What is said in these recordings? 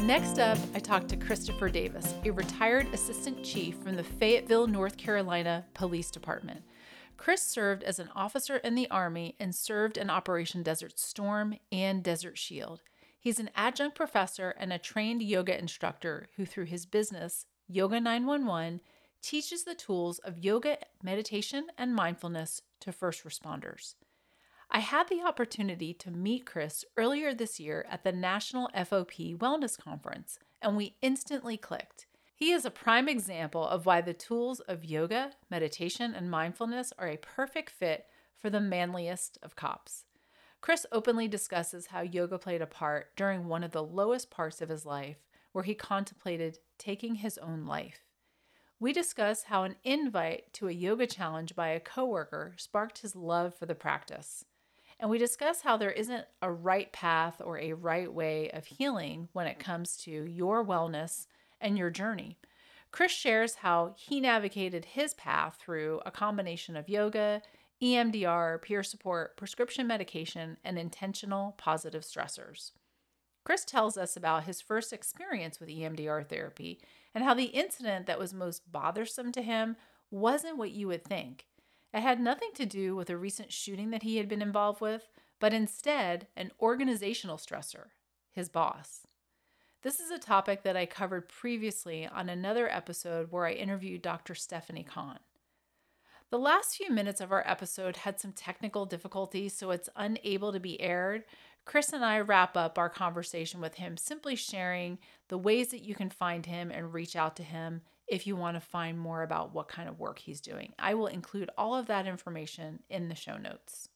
Next up, I talked to Christopher Davis, a retired assistant chief from the Fayetteville, North Carolina Police Department. Chris served as an officer in the Army and served in Operation Desert Storm and Desert Shield. He's an adjunct professor and a trained yoga instructor who, through his business, Yoga 911, teaches the tools of yoga, meditation, and mindfulness to first responders. I had the opportunity to meet Chris earlier this year at the National FOP Wellness Conference, and we instantly clicked. He is a prime example of why the tools of yoga, meditation, and mindfulness are a perfect fit for the manliest of cops. Chris openly discusses how yoga played a part during one of the lowest parts of his life, where he contemplated taking his own life. We discuss how an invite to a yoga challenge by a coworker sparked his love for the practice. And we discuss how there isn't a right path or a right way of healing when it comes to your wellness and your journey. Chris shares how he navigated his path through a combination of yoga, EMDR, peer support, prescription medication, and intentional positive stressors. Chris tells us about his first experience with EMDR therapy and how the incident that was most bothersome to him wasn't what you would think. It had nothing to do with a recent shooting that he had been involved with, but instead an organizational stressor, his boss. This is a topic that I covered previously on another episode where I interviewed Dr. Stephanie Conn. The last few minutes of our episode had some technical difficulties, so it's unable to be aired. Chris and I wrap up our conversation with him, simply sharing the ways that you can find him and reach out to him if you want to find more about what kind of work he's doing. I will include all of that information in the show notes.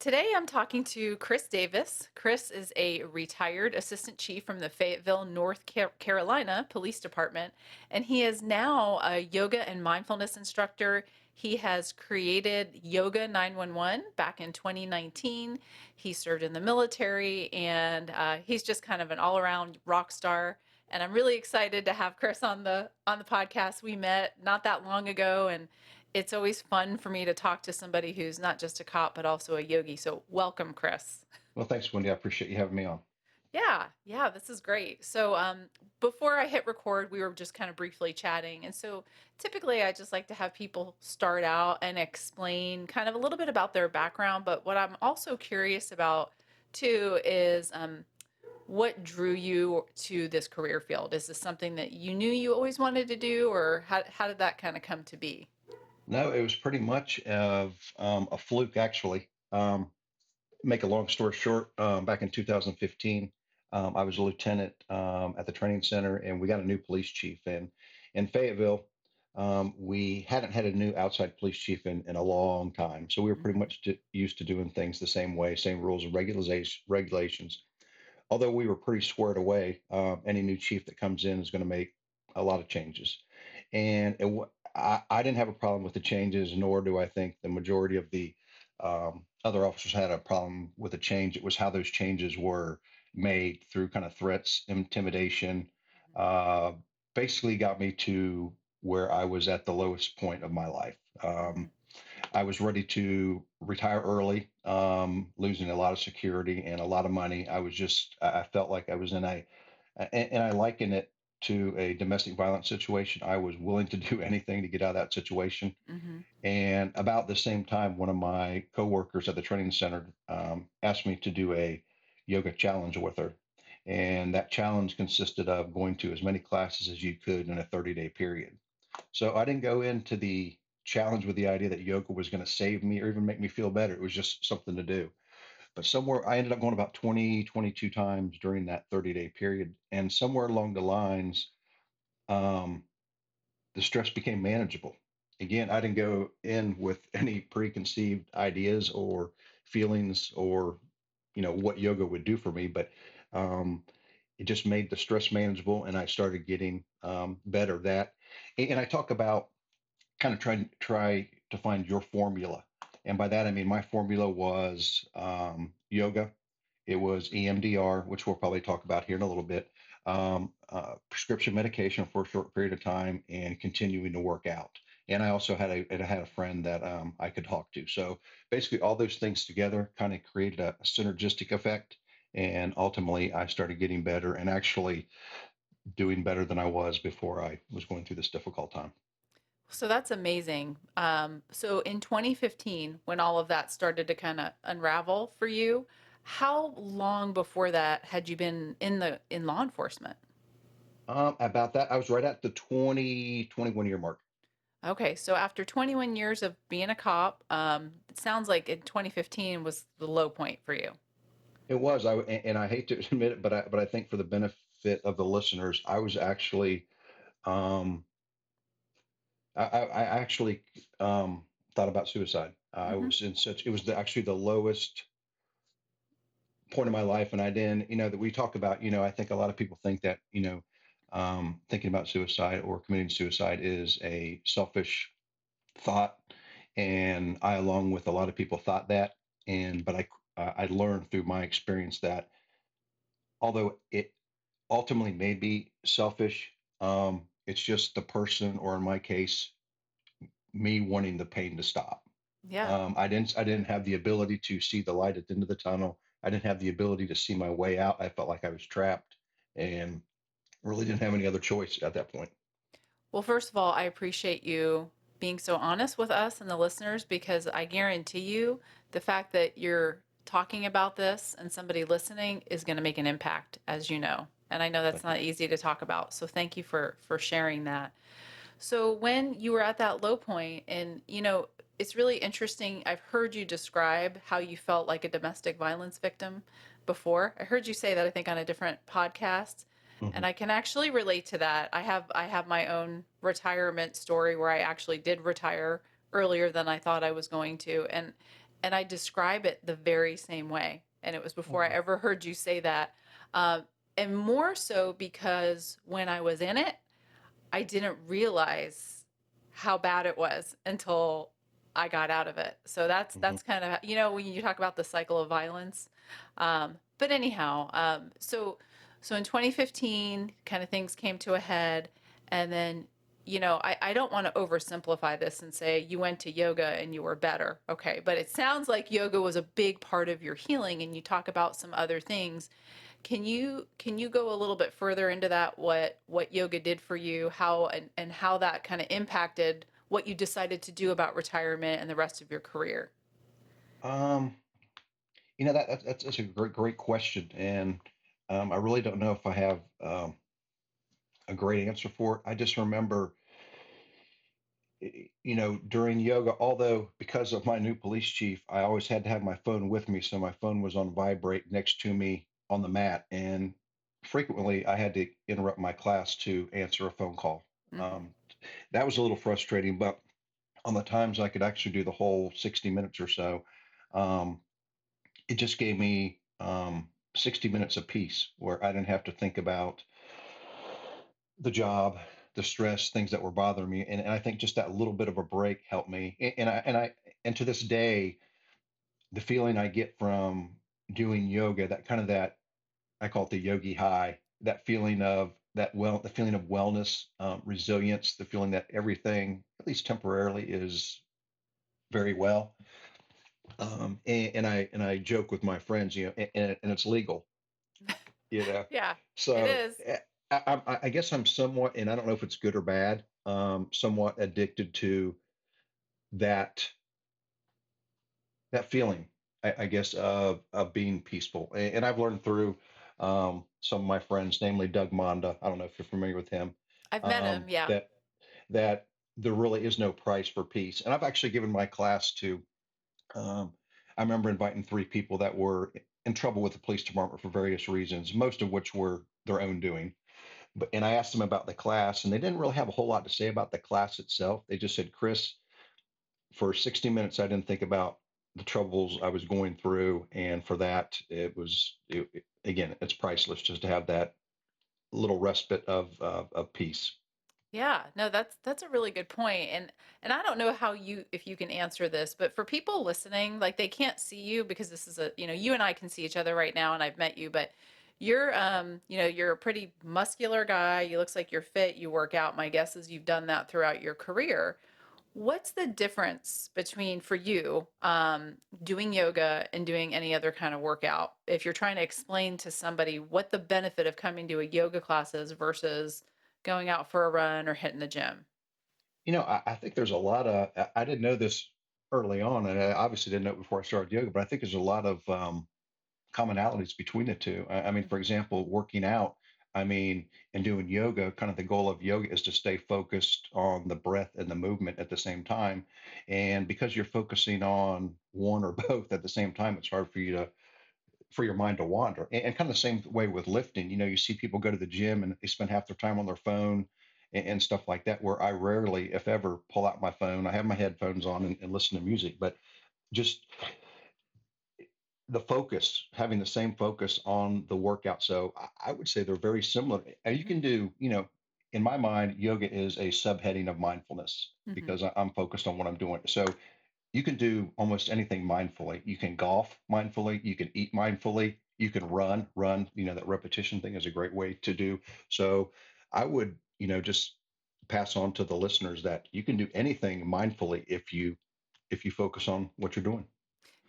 Today I'm talking to Chris Davis. Chris is a retired assistant chief from the Fayetteville, North Carolina Police Department, and he is now a yoga and mindfulness instructor. He has created Yoga 911 back in 2019. He served in the military, and uh, he's just kind of an all-around rock star. And I'm really excited to have Chris on the on the podcast. We met not that long ago, and it's always fun for me to talk to somebody who's not just a cop but also a yogi. So welcome, Chris. Well, thanks, Wendy. I appreciate you having me on. Yeah, yeah, this is great. So, um, before I hit record, we were just kind of briefly chatting. And so, typically, I just like to have people start out and explain kind of a little bit about their background. But what I'm also curious about too is um, what drew you to this career field? Is this something that you knew you always wanted to do, or how, how did that kind of come to be? No, it was pretty much of um, a fluke, actually. Um, make a long story short, um, back in 2015, um, I was a lieutenant um, at the training center, and we got a new police chief. And in Fayetteville, um, we hadn't had a new outside police chief in, in a long time. So we were pretty Mhm. much to, used to doing things the same way, same rules and regulation, regulations. Although we were pretty squared away, uh, any new chief that comes in is going to make a lot of changes. And it, wa- I, I didn't have a problem with the changes, nor do I think the majority of the um, other officers had a problem with the change. It was how those changes were made through kind of threats, intimidation. Uh, basically, got me to where I was at the lowest point of my life. Um, I was ready to retire early, um, losing a lot of security and a lot of money. I was just, I felt like I was in a, and, I liken it to a domestic violence situation. I was willing to do anything to get out of that situation. hmm And about the same time, one of my coworkers at the training center um, asked me to do a yoga challenge with her. And that challenge consisted of going to as many classes as you could in a 30 day period. So I didn't go into the challenge with the idea that yoga was going to save me or even make me feel better. It was just something to do. But somewhere I ended up going about 20, 22 times during that 30 day period. And somewhere along the lines, um, the stress became manageable. Again, I didn't go in with any preconceived ideas or feelings or, you know, what yoga would do for me, but um, it just made the stress manageable and I started getting um, better. That, and and I talk about kind of trying try to find your formula. And by that I mean my formula was um, yoga it was EMDR, which we'll probably talk about here in a little bit, um, uh, prescription medication for a short period of time, and continuing to work out. And I also had a had a friend that um, I could talk to. So basically, all those things together kind of created a, a synergistic effect. And ultimately, I started getting better and actually doing better than I was before I was going through this difficult time. So that's amazing. Um, so in 2015, when all of that started to kind of unravel for you, how long before that had you been in the in law enforcement? Um, about that, I was right at the 20 21 year mark. Okay, so after 21 years of being a cop, um, it sounds like in 2015 was the low point for you. It was, I and I hate to admit it, but I but I think for the benefit of the listeners, I was actually, um, I, I actually um, thought about suicide. I hmm was in such, it was the, actually the lowest point in my life, and I didn't, you know, that we talk about, you know, I think a lot of people think that, you know, um, thinking about suicide or committing suicide is a selfish thought, and I, along with a lot of people, thought that, and but I uh, I learned through my experience that although it ultimately may be selfish, um, it's just the person, or in my case, me wanting the pain to stop. Yeah. Um, I didn't I didn't have the ability to see the light at the end of the tunnel. I didn't have the ability to see my way out. I felt like I was trapped and really didn't have any other choice at that point. Well, first of all, I appreciate you being so honest with us and the listeners because I guarantee you the fact that you're talking about this and somebody listening is going to make an impact, as you know. And I know that's not easy to talk about. So thank you for for sharing that. So when you were at that low point and you know, it's really interesting. I've heard you describe how you felt like a domestic violence victim before. I heard you say that I think on a different podcast and hmm I can actually relate to that. I have I have my own retirement story where I actually did retire earlier than I thought I was going to and and I describe it the very same way. And it was before I ever heard you say that. Um, and more so because when I was in it, I didn't realize how bad it was until I got out of it. So that's hmm that's kind of you know when you talk about the cycle of violence. Um, but anyhow, um, so so in 2015, kind of things came to a head, and then you know I, I don't want to oversimplify this and say you went to yoga and you were better. Okay, but it sounds like yoga was a big part of your healing, and you talk about some other things can you can you go a little bit further into that what what yoga did for you, how and and how that kind of impacted what you decided to do about retirement and the rest of your career? Um, you know that that's, that's a great great question, and um, I really don't know if I have um, a great answer for it. I just remember, you know, during yoga, although because of my new police chief, I always had to have my phone with me, so my phone was on vibrate next to me on the mat, and frequently I had to interrupt my class to answer a phone call. hmm Um, that was a little frustrating, but on the times I could actually do the whole 60 minutes or so, um, it just gave me um, 60 minutes of peace where I didn't have to think about the job, the stress, things that were bothering me. And, and I think just that little bit of a break helped me. And, and I, and I, and to this day, the feeling I get from doing yoga, that kind of that, I call it the yogi high, that feeling of that well, the feeling of wellness, um, resilience, the feeling that everything, at least temporarily, is very well. Um, and, and I and I joke with my friends, you know, and, and it's legal, you know. Yeah, it So is. eh, I, I, I guess I'm somewhat, and I don't know if it's good or bad, um, somewhat addicted to that that feeling, I, I guess, of of being peaceful. And, and I've learned through um, some of my friends, namely Doug Monda. I don't know if you're familiar with him. I've met him. Um, Yeah. that that there really is no price for peace. And I've actually given my class to. Um, I remember inviting three people that were in trouble with the police department for various reasons, most of which were their own doing. But and I asked them about the class, and they didn't really have a whole lot to say about the class itself. They just said, "Chris, for 60 minutes, I didn't think about the troubles I was going through, and for that, it was it, again, it's priceless just to have that little respite of of, of peace." Yeah, no, that's that's a really good point. And and I don't know how you if you can answer this, but for people listening, like they can't see you because this is a, you know, you and I can see each other right now and I've met you, but you're um, you know, you're a pretty muscular guy. You looks like you're fit, you work out. My guess is you've done that throughout your career. What's the difference between for you um, doing yoga and doing any other kind of workout? If you're trying to explain to somebody what the benefit of coming to a yoga class is versus going out for a run or hitting the gym. You know, I, I think there's a lot of, I didn't know this early on, and I obviously didn't know it before I started yoga, but I think there's a lot of um, commonalities between the two. I, I mean, for example, working out, I mean, and doing yoga, kind of the goal of yoga is to stay focused on the breath and the movement at the same time. And because you're focusing on one or both at the same time, it's hard for you to for your mind to wander. And, and kind of the same way with lifting. You know, you see people go to the gym and they spend half their time on their phone and, and stuff like that. Where I rarely, if ever, pull out my phone. I have my headphones on and, and listen to music, but just the focus, having the same focus on the workout. So I, would say they're very similar. And you can do, you know, in my mind, yoga is a subheading of mindfulness hmm because I'm focused on what I'm doing. So you can do almost anything mindfully. You can golf mindfully. You can eat mindfully. You can run, run. You know, that repetition thing is a great way to do. So I would, you know, just pass on to the listeners that you can do anything mindfully if you if you focus on what you're doing.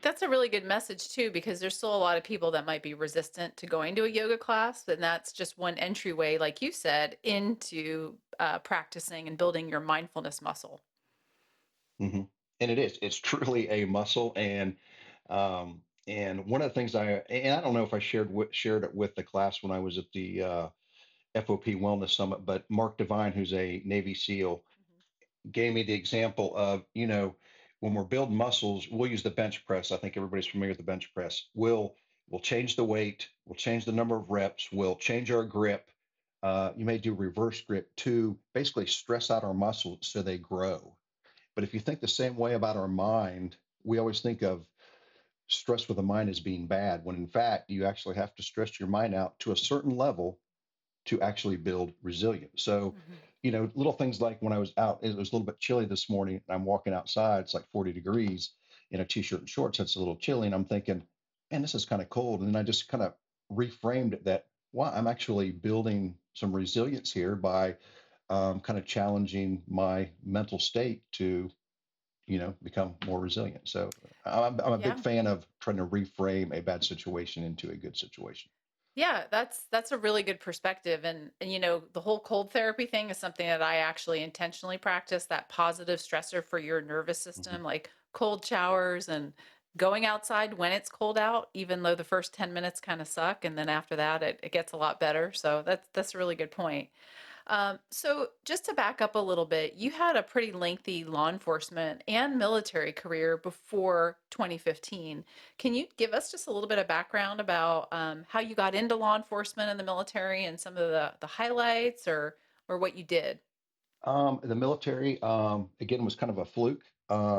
That's a really good message too, because there's still a lot of people that might be resistant to going to a yoga class, and that's just one entryway, like you said, into uh, practicing and building your mindfulness muscle. And it is. It's truly a muscle. And um, and one of the things I and I don't know if I shared wi- shared it with the class when I was at the uh, FOP Wellness Summit, but Mark Divine, who's a Navy SEAL, gave me the example of you know when we're building muscles, we'll use the bench press. I think everybody's familiar with the bench press. We'll we'll change the weight, we'll change the number of reps, we'll change our grip. Uh, you may do reverse grip to basically stress out our muscles so they grow but if you think the same way about our mind, we always think of stress with the mind as being bad, when in fact, you actually have to stress your mind out to a certain level to actually build resilience. So, hmm you know, little things like when I was out, it was a little bit chilly this morning, and I'm walking outside, it's like 40 degrees in a t shirt and shorts. It's a little chilly. And I'm thinking, man, this is kind of cold. And then I just kind of reframed it that, wow, I'm actually building some resilience here by um, kind of challenging my mental state to you know, become more resilient. So I'm, I'm a big fan of trying to reframe a bad situation into a good situation. Yeah, that's that's a really good perspective. And and you know the whole cold therapy thing is something that I actually intentionally practice that positive stressor for your nervous hmm system like cold showers and going outside when it's cold out even though the first 10 minutes kind of suck and then after that it, it gets a lot better. So that's that's a really good point um, so, just to back up a little bit, you had a pretty lengthy law enforcement and military career before 2015. Can you give us just a little bit of background about um, how you got into law enforcement and the military and some of the, the highlights or or what you did? Um, the military, um, again, was kind of a fluke.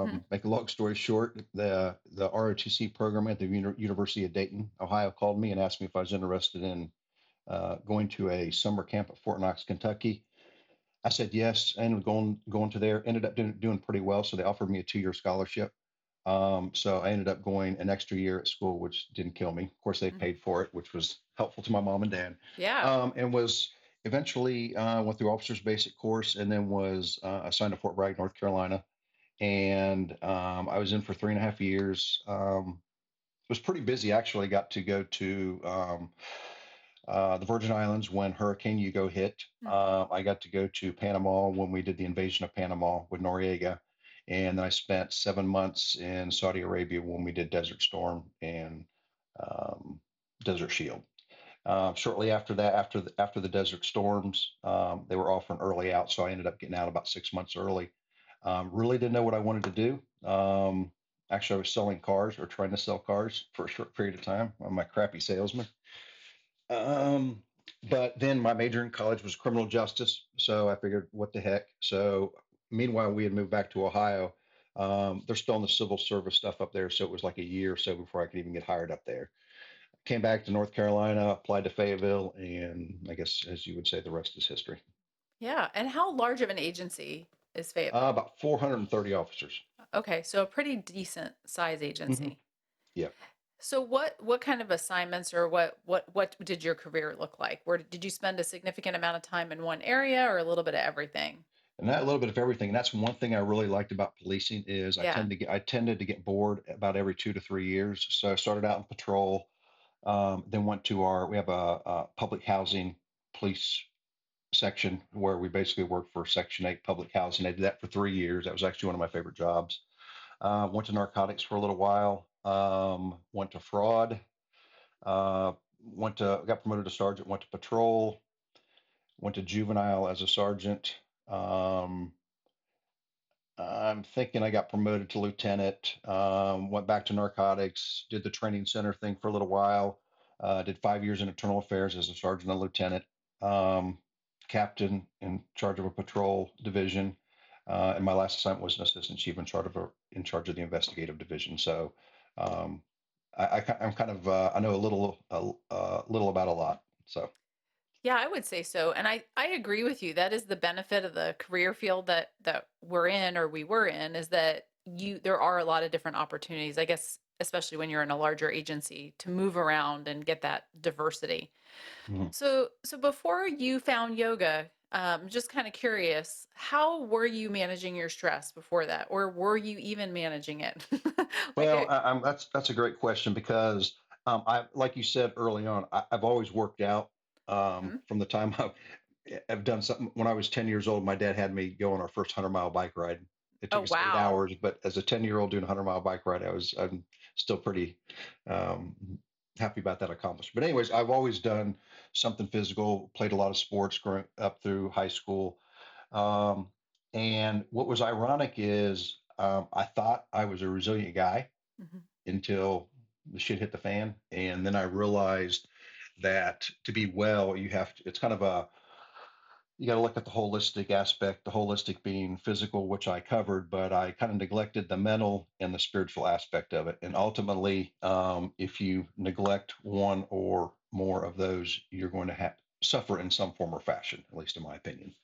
hmm Um, make a long story short, the the ROTC program at the Uni- University of Dayton, Ohio, called me and asked me if I was interested in uh, going to a summer camp at Fort Knox, Kentucky. I said yes, and going going to there. Ended up doing, doing pretty well, so they offered me a two year scholarship. Um, so I ended up going an extra year at school, which didn't kill me. Of course, they hmm paid for it, which was helpful to my mom and dad. Yeah. Um, and was eventually uh, went through officers basic course, and then was uh, assigned to Fort Bragg, North Carolina. And um, I was in for three and a half years. Um, it was pretty busy actually. Got to go to um, uh, the Virgin Islands when Hurricane Hugo hit. hmm Uh, I got to go to Panama when we did the invasion of Panama with Noriega. And then I spent seven months in Saudi Arabia when we did Desert Storm and um, Desert Shield. Uh, shortly after that, after the, after the Desert Storms, um, they were offering early out, so I ended up getting out about six months early. Um, really didn't know what I wanted to do. Um, actually, I was selling cars or trying to sell cars for a short period of time. I'm a crappy salesman. Um, but then my major in college was criminal justice, so I figured, what the heck? So meanwhile, we had moved back to Ohio. Um, they're still in the civil service stuff up there, so it was like a year or so before I could even get hired up there. Came back to North Carolina, applied to Fayetteville, and I guess, as you would say, the rest is history. Yeah. And how large of an agency is Fayetteville? Uh, about 430 officers. Okay, so a pretty decent size agency. Yep. So what what kind of assignments or what what what did your career look like? Where did you spend a significant amount of time in one area or a little bit of everything? and that a little bit of everything. And that's one thing I really liked about policing is I Yeah. tend to get I tended to get bored about every two to three years. So I started out in patrol, um, then went to our we have a, a public housing police section where we basically work for Section Eight public housing. I did that for three years. That was actually one of my favorite jobs. Uh, went to narcotics for a little while. Um, went to fraud. Uh, went to got promoted to sergeant. Went to patrol. Went to juvenile as a sergeant. Um, I'm thinking I got promoted to lieutenant. Um, went back to narcotics. Did the training center thing for a little while. Uh, did five years in internal affairs as a sergeant and lieutenant. Um, captain in charge of a patrol division. Uh, and my last assignment was an assistant chief in charge of a, in charge of the investigative division. So um, I, I, I'm kind of uh, I know a little a, a little about a lot. So Yeah, I would say so. And I I agree with you. That is the benefit of the career field that that we're in or we were in is that you there are a lot of different opportunities. I guess especially when you're in a larger agency to move around and get that diversity. mhm. So so before you found yoga, um just kind of curious, how were you managing your stress before that or were you even managing it? Like well, I, I'm, that's that's a great question because um, I like you said early on, I, I've always worked out um, Mhm. from the time I've, I've done something. When I was 10 years old, my dad had me go on our first 100 mile bike ride. It Oh took us eight hours, but as a 10 year old doing a 100 mile bike ride, I was I'm still pretty um, happy about that accomplishment. But anyways, I've always done something physical, played a lot of sports growing up through high school. Um, and what was ironic is um, I thought I was a resilient guy Mhm. until the shit hit the fan. And then I realized that to be well, you have to, it's kind of a, you got to look at the holistic aspect, the holistic being physical, which I covered, but I kind of neglected the mental and the spiritual aspect of it. And ultimately, um, if you neglect one or more of those, you're going to have suffer in some form or fashion, at least in my opinion.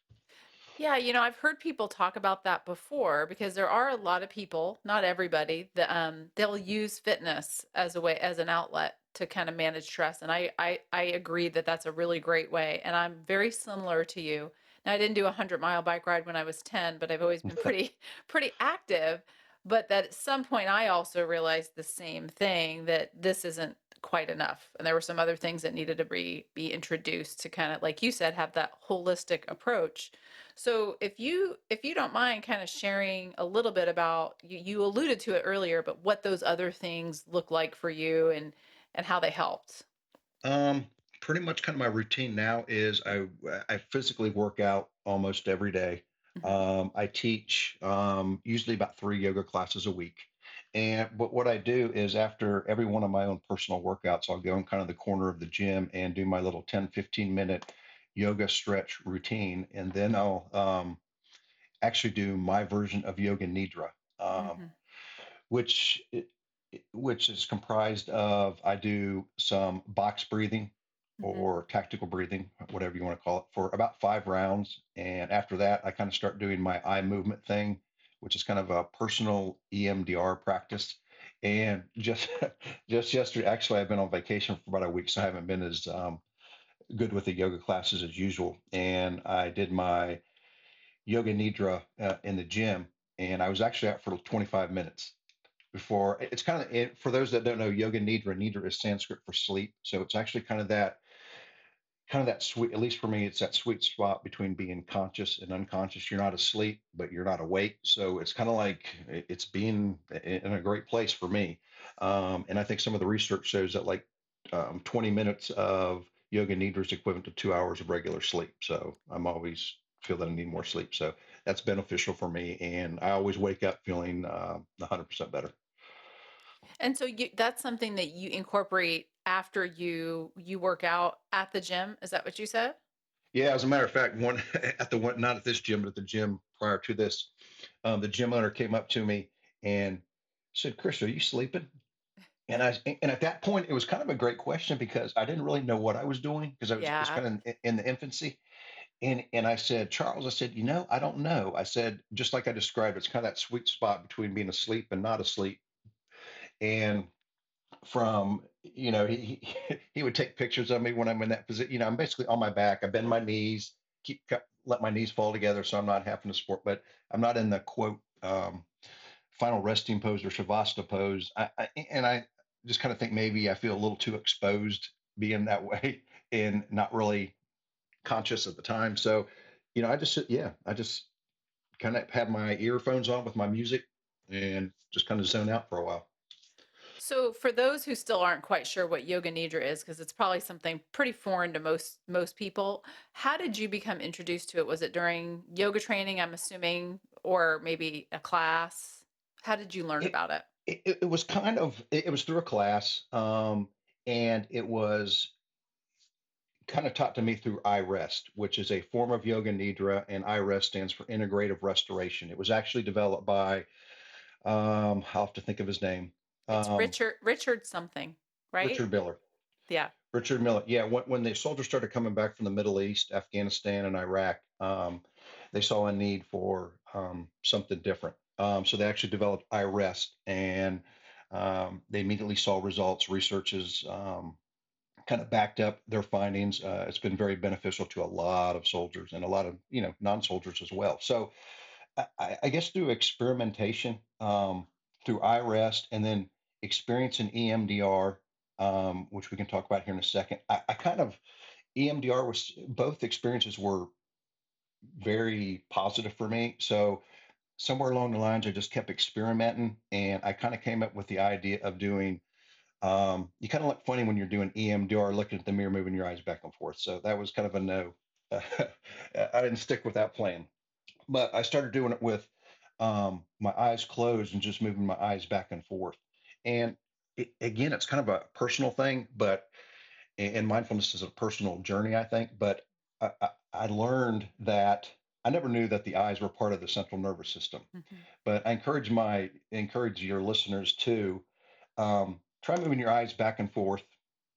Yeah, you know, I've heard people talk about that before because there are a lot of people, not everybody, that um they'll use fitness as a way as an outlet to kind of manage stress. And I I I agree that that's a really great way. And I'm very similar to you. Now, I didn't do a 100 mile bike ride when I was 10, but I've always been pretty pretty active. But that at some point I also realized the same thing that this isn't quite enough. And there were some other things that needed to be be introduced to kind of like you said have that holistic approach so if you if you don't mind kind of sharing a little bit about you, you alluded to it earlier, but what those other things look like for you and and how they helped. Um, pretty much kind of my routine now is I I physically work out almost every day. Mhm. Um, I teach um, usually about three yoga classes a week. And but what I do is after every one of my own personal workouts, I'll go in kind of the corner of the gym and do my little 10 15 minute yoga stretch routine. And then I'll um, actually do my version of yoga nidra. Um, Mhm. which which is comprised of I do some box breathing Mhm. or tactical breathing, whatever you want to call it, for about five rounds. And after that, I kind of start doing my eye movement thing, which is kind of a personal EMDR practice. And just just yesterday, actually, I've been on vacation for about a week, so I haven't been as um, good with the yoga classes as usual. And I did my yoga nidra uh, in the gym, and I was actually out for 25 minutes before. It's kind of for those that don't know, yoga nidra. Nidra is Sanskrit for sleep, so it's actually kind of that kind of that sweet. At least for me, it's that sweet spot between being conscious and unconscious. You're not asleep, but you're not awake, so it's kind of like it's being in a great place for me. Um, and I think some of the research shows that like um, 20 minutes of yoga nidra is equivalent to two hours of regular sleep. So I'm always feel that I need more sleep. So that's beneficial for me, and I always wake up feeling uh, 100% better. And so you that's something that you incorporate after you you work out at the gym. Is that what you said? Yeah, as a matter of fact, one at the one not at this gym, but at the gym prior to this, um, the gym owner came up to me and said, "Chris, are you sleeping?" And I and at that point, it was kind of a great question because I didn't really know what I was doing because I was just Yeah. kind of in, in the infancy. And and I said, Charles, I said, you know, I don't know. I said, just like I described, it's kind of that sweet spot between being asleep and not asleep. And from you know he he, would take pictures of me when I'm in that position. You know, I'm basically on my back. I bend my knees, keep let my knees fall together so I'm not having to support. But I'm not in the quote um, final resting pose or shavasana pose. I, I, and I just kind of think maybe I feel a little too exposed being that way and not really conscious at the time. So, you know, I just yeah, I just kind of have my earphones on with my music and just kind of zone out for a while. So, for those who still aren't quite sure what yoga nidra is, because it's probably something pretty foreign to most most people, how did you become introduced to it? Was it during yoga training? I'm assuming, or maybe a class. How did you learn It about it? it, it was kind of it, was through a class, um, and it was kind of taught to me through iRest, which is a form of yoga nidra, and iRest stands for Integrative Restoration. It was actually developed by um, I'll have to think of his name. It's Um, Richard Richard something, right? Richard Miller. Yeah. Richard Miller. Yeah, when, when the soldiers started coming back from the Middle East, Afghanistan, and Iraq, um, they saw a need for um, something different. Um, so they actually developed iRest, and um, they immediately saw results. Researchers um, kind of backed up their findings. Uh, it's been very beneficial to a lot of soldiers and a lot of you know non-soldiers as well. So I, I I guess through experimentation, um, through iRest, and then experience in EMDR, um, which we can talk about here in a second. I, I kind of EMDR was both experiences were very positive for me. So somewhere along the lines, I just kept experimenting, and I kind of came up with the idea of doing. Um, you kind of look funny when you're doing EMDR, looking at the mirror, moving your eyes back and forth. So that was kind of a no. I didn't stick with that plan but I started doing it with um, my eyes closed and just moving my eyes back and forth. And it, again, it's kind of a personal thing, but and mindfulness is a personal journey, I think. But I, I, I learned that I never knew that the eyes were part of the central nervous system. hmm But I encourage my encourage your listeners to um, try moving your eyes back and forth.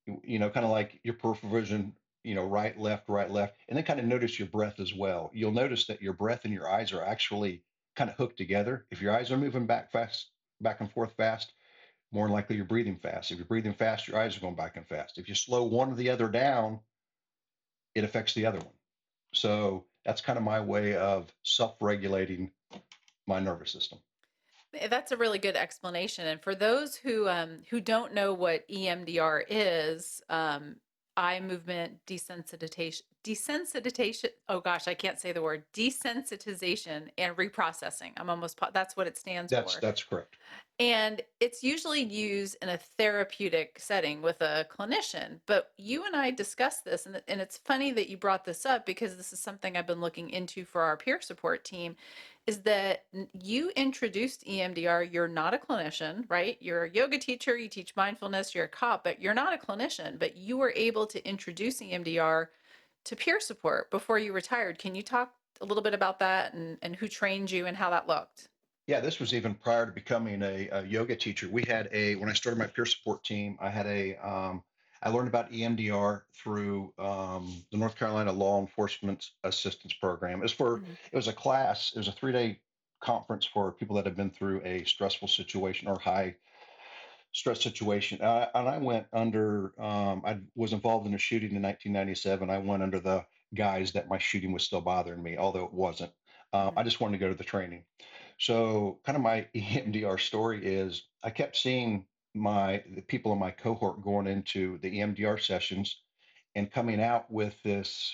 You, you know, kind of like your peripheral vision. You know, right, left, right, left, and then kind of notice your breath as well. You'll notice that your breath and your eyes are actually kind of hooked together. If your eyes are moving back fast, back and forth fast, more than likely you're breathing fast. If you're breathing fast, your eyes are going back and fast. If you slow one or the other down, it affects the other one. So that's kind of my way of self-regulating my nervous system. That's a really good explanation. And for those who um, who don't know what EMDR is, um, eye movement desensitization, desensitization. Oh gosh, I can't say the word desensitization and reprocessing. I'm almost po- that's what it stands That's for. that's correct. And it's usually used in a therapeutic setting with a clinician. But you and I discussed this, and, and it's funny that you brought this up because this is something I've been looking into for our peer support team. Is that you introduced EMDR? You're not a clinician, right? You're a yoga teacher, you teach mindfulness, you're a cop, but you're not a clinician. But you were able to introduce EMDR to peer support before you retired. Can you talk a little bit about that and, and who trained you and how that looked? Yeah, this was even prior to becoming a, a yoga teacher. We had a when I started my peer support team, I had a um, I learned about EMDR through um, the North Carolina Law Enforcement Assistance Program. It was for Mhm. it was a class. It was a three day conference for people that have been through a stressful situation or high stress situation. Uh, and I went under. Um, I was involved in a shooting in 1997. I went under the guise that my shooting was still bothering me, although it wasn't. Um. I just wanted to go to the training. So, kind of my EMDR story is I kept seeing my the people in my cohort going into the EMDR sessions and coming out with this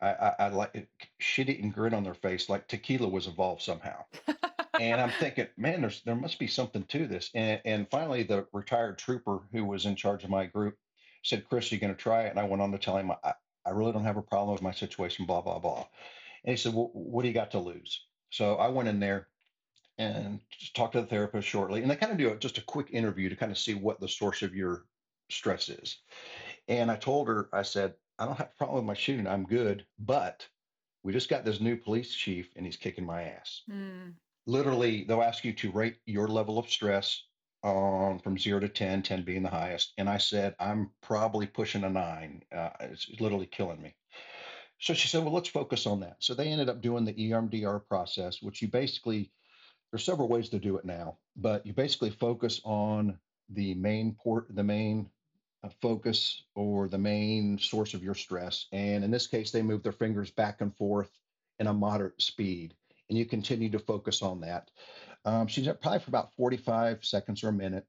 I, I, I like it, shit eating grin on their face, like tequila was involved somehow. And I'm thinking, man, there's there must be something to this. And and finally, the retired trooper who was in charge of my group said, "Chris, are you going to try it?" And I went on to tell him, I, I really don't have a problem with my situation, blah blah blah. And he said, "Well, what do you got to lose?" So I went in there and talked to the therapist shortly, and they kind of do a, just a quick interview to kind of see what the source of your stress is. And I told her, I said, I don't have a problem with my shooting. I'm good, but we just got this new police chief and he's kicking my ass. Mm, Literally, they'll ask you to rate your level of stress from zero to 10, 10 being the highest. And I said, I'm probably pushing a nine. Uh, it's literally killing me. so she said, well, let's focus on that. So they ended up doing the EMDR process, which you basically, there's several ways to do it now, but you basically focus on the main port, the main uh, focus or the main source of your stress. And in this case, they move their fingers back and forth in a moderate speed, and you continue to focus on that. Um, she's at probably for about 45 seconds or a minute,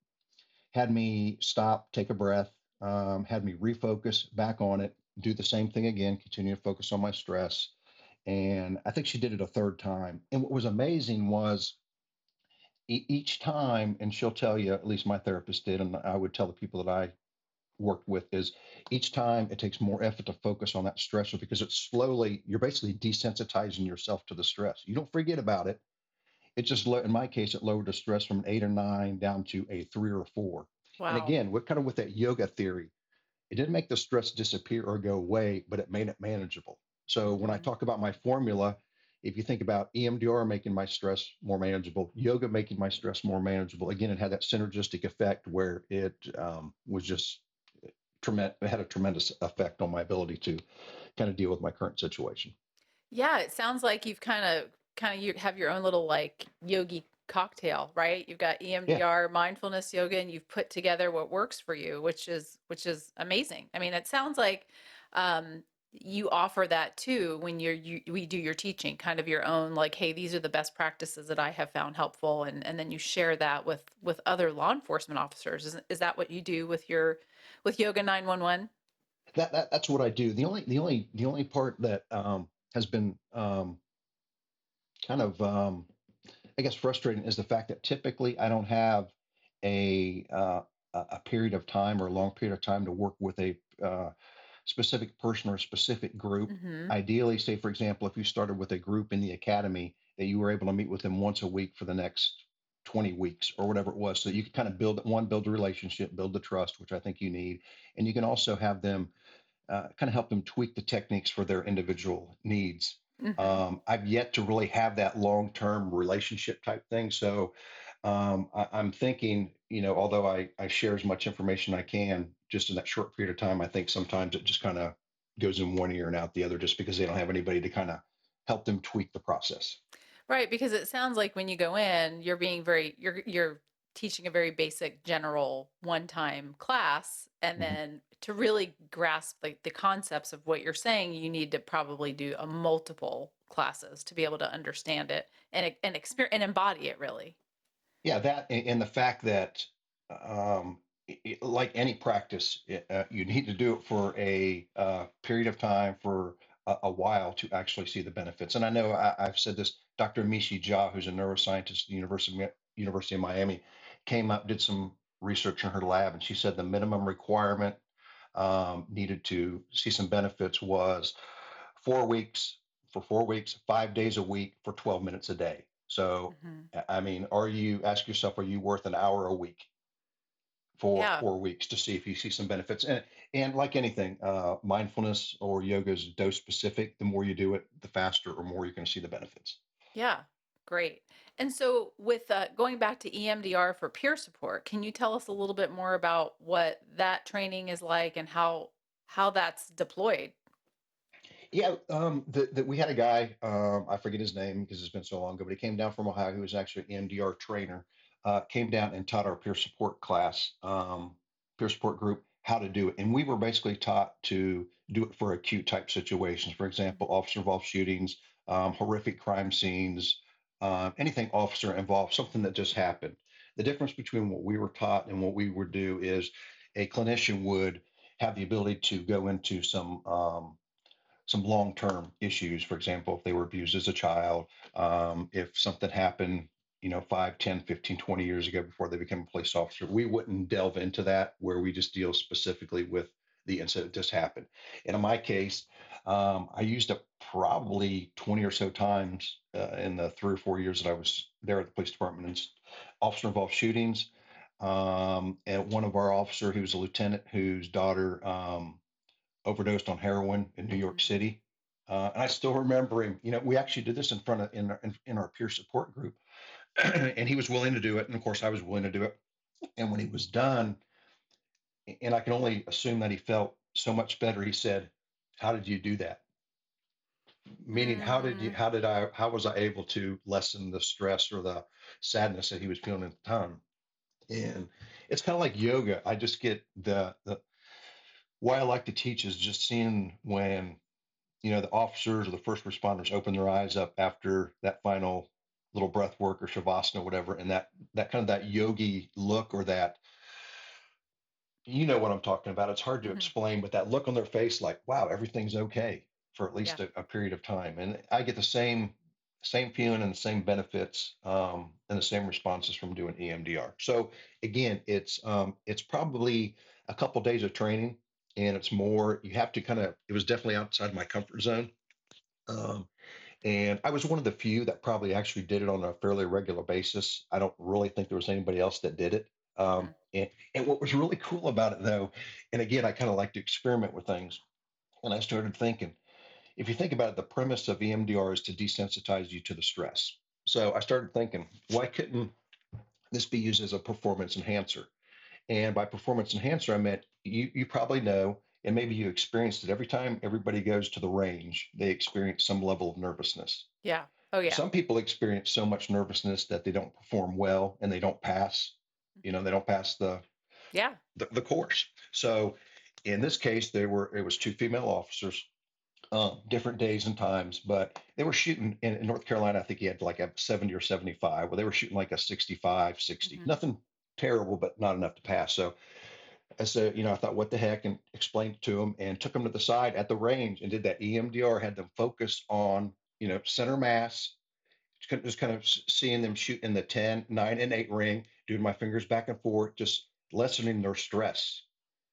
had me stop, take a breath, um, had me refocus back on it, do the same thing again, continue to focus on my stress. And I think she did it a third time. And what was amazing was each time, and she'll tell you, at least my therapist did, and I would tell the people that I worked with, is each time it takes more effort to focus on that stressor because it's slowly, you're basically desensitizing yourself to the stress. You don't forget about it. It just, in my case, it lowered the stress from an eight or nine down to a three or four. Wow. And again, what kind of with that yoga theory, it didn't make the stress disappear or go away, but it made it manageable. So when I mm-hmm. talk about my formula, if you think about EMDR making my stress more manageable, yoga making my stress more manageable, again, it had that synergistic effect where it um, was just tremendous, had a tremendous effect on my ability to kind of deal with my current situation. Yeah, it sounds like you've kind of kind of you have your own little like yogi cocktail, right? You've got EMDR, yeah. mindfulness yoga, and you've put together what works for you, which is which is amazing. I mean, it sounds like um, you offer that too when you're you we do your teaching, kind of your own like, hey, these are the best practices that I have found helpful, and and then you share that with with other law enforcement officers. Is is that what you do with your with Yoga Nine One One? That, that that's what I do. The only the only the only part that um, has been um, kind of um, I guess frustrating is the fact that typically I don't have a uh, a period of time or a long period of time to work with a uh, specific person or a specific group. Mm-hmm. Ideally, say for example, if you started with a group in the academy that you were able to meet with them once a week for the next 20 weeks or whatever it was, so you could kind of build one, build a relationship, build the trust, which I think you need, and you can also have them uh, kind of help them tweak the techniques for their individual needs. Mm-hmm. Um, I've yet to really have that long term relationship type thing. So um, I, am thinking, you know, although I, I share as much information I can just in that short period of time, I think sometimes it just kind of goes in one ear and out the other just because they don't have anybody to kind of help them tweak the process. Right, because it sounds like when you go in, you're being very you're you're teaching a very basic general one-time class and mm-hmm. then to really grasp like the concepts of what you're saying you need to probably do a multiple classes to be able to understand it and and experience and embody it really yeah that and the fact that um it, like any practice uh, you need to do it for a uh, period of time for a, a, while to actually see the benefits and i know I, have said this dr Amishi Jha who's a neuroscientist at the university, university of miami came up did some research in her lab and she said the minimum requirement um, needed to see some benefits was four weeks for four weeks, five days a week for 12 minutes a day. So, mm-hmm. I mean, are you, ask yourself, are you worth an hour a week for yeah. four weeks to see if you see some benefits? And, and like anything, uh, mindfulness or yoga is dose specific. The more you do it, the faster or more you're going to see the benefits. Yeah, great. And so, with uh, going back to EMDR for peer support, can you tell us a little bit more about what that training is like and how how that's deployed? Yeah, um, that we had a guy, um, I forget his name because it's been so long ago, but he came down from Ohio. He was actually an EMDR trainer. Uh, came down and taught our peer support class, um, peer support group, how to do it. And we were basically taught to do it for acute type situations. For example, officer involved shootings, um, horrific crime scenes, uh, anything officer involved, something that just happened. The difference between what we were taught and what we would do is a clinician would have the ability to go into some um, some long-term issues. For example, if they were abused as a child, um, if something happened, you know, 5, 10, 15, 20 years ago before they became a police officer, we wouldn't delve into that where we just deal specifically with the incident that just happened. And in my case, um, I used it probably 20 or so times uh, in the three or four years that I was there at the police department and officer involved shootings. Um, and one of our officer, who was a lieutenant whose daughter um, overdosed on heroin in New York City. Uh, and I still remember him. You know, we actually did this in front of in our, in, in our peer support group, and he was willing to do it, and of course I was willing to do it. And when he was done, and I can only assume that he felt so much better. He said, "How did you do that?" Meaning how did you Mm. how did i how was i able to lessen the stress or the sadness that he was feeling at the time and it's kind of like yoga i just get the the why i like to teach is just seeing when you know the officers or the first responders open their eyes up after that final little breath work or shavasana or whatever and that that kind of that yogi look or that you know what i'm talking about it's hard to Mhm. explain but that look on their face like wow everything's okay for at least Yeah. a, a period of time and i get the same same feeling and the same benefits um, and the same responses from doing emdr so again it's um, it's probably a couple days of training and it's more you have to kind of it was definitely outside my comfort zone um, and i was one of the few that probably actually did it on a fairly regular basis. I don't really think there was anybody else that did it um, and, and what was really cool about it though and again i kind of like to experiment with things and i started thinking if you think about it the premise of emdr is to desensitize you to the stress so i started thinking why couldn't this be used as a performance enhancer and by performance enhancer, I meant you, you probably know, and maybe you experienced it every time everybody goes to the range, they experience some level of nervousness. Yeah. Oh yeah. Some people experience so much nervousness that they don't perform well and they don't pass, you know, they don't pass the, yeah. the, the course. So in this case, there were, it was two female officers, um, different days and times, but they were shooting in, in North Carolina. I think he had like a 70 or 75, where they were shooting like a 65, 60, Mhm. nothing terrible, but not enough to pass. So I said, you know, I thought, what the heck, and explained it to him and took him to the side at the range and did that EMDR, had them focus on, you know, center mass, just kind of- just kind of s- seeing them shoot in the 10, 9, and 8 ring, doing my fingers back and forth, just lessening their stress.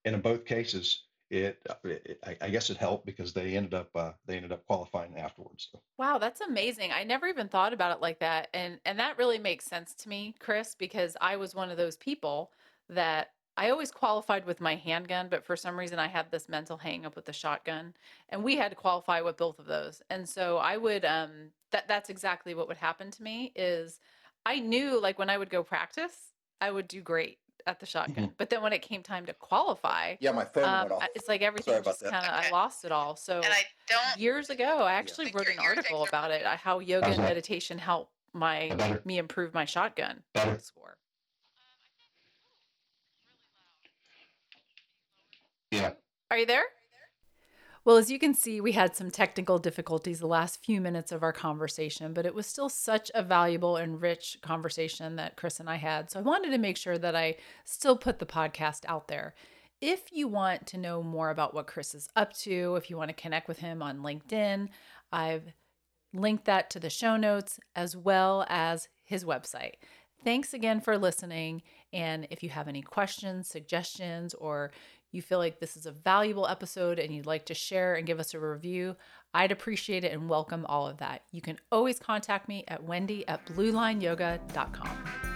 And in both cases, it, uh, it I, I guess it helped because they ended up uh, they ended up qualifying afterwards. Wow, that's amazing. I never even thought about it like that. And and that really makes sense to me, Chris, because I was one of those people that I always qualified with my handgun, but for some reason I had this mental hang up with the shotgun. And we had to qualify with both of those. And so I would um that that's exactly what would happen to me is I knew like when I would go practice, I would do great at the shotgun. But then when it came time to qualify, Yeah, my phone um, went off. It's like everything about just kind of I lost it all. So And I don't. years ago i actually Like wrote an article about it uh, how yoga and meditation helped my me improve my shotgun Better? score yeah, are you there well as you can see we had some technical difficulties the last few minutes of our conversation but it was still such a valuable and rich conversation that chris and i had so i wanted to make sure that i still put the podcast out there if you want to know more about what chris is up to if you want to connect with him on linkedin i've linked that to the show notes as well as his website. Thanks again for listening. And if you have any questions, suggestions, or you feel like this is a valuable episode and you'd like to share and give us a review, I'd appreciate it and welcome all of that. You can always contact me at wendy at bluelineyoga.com.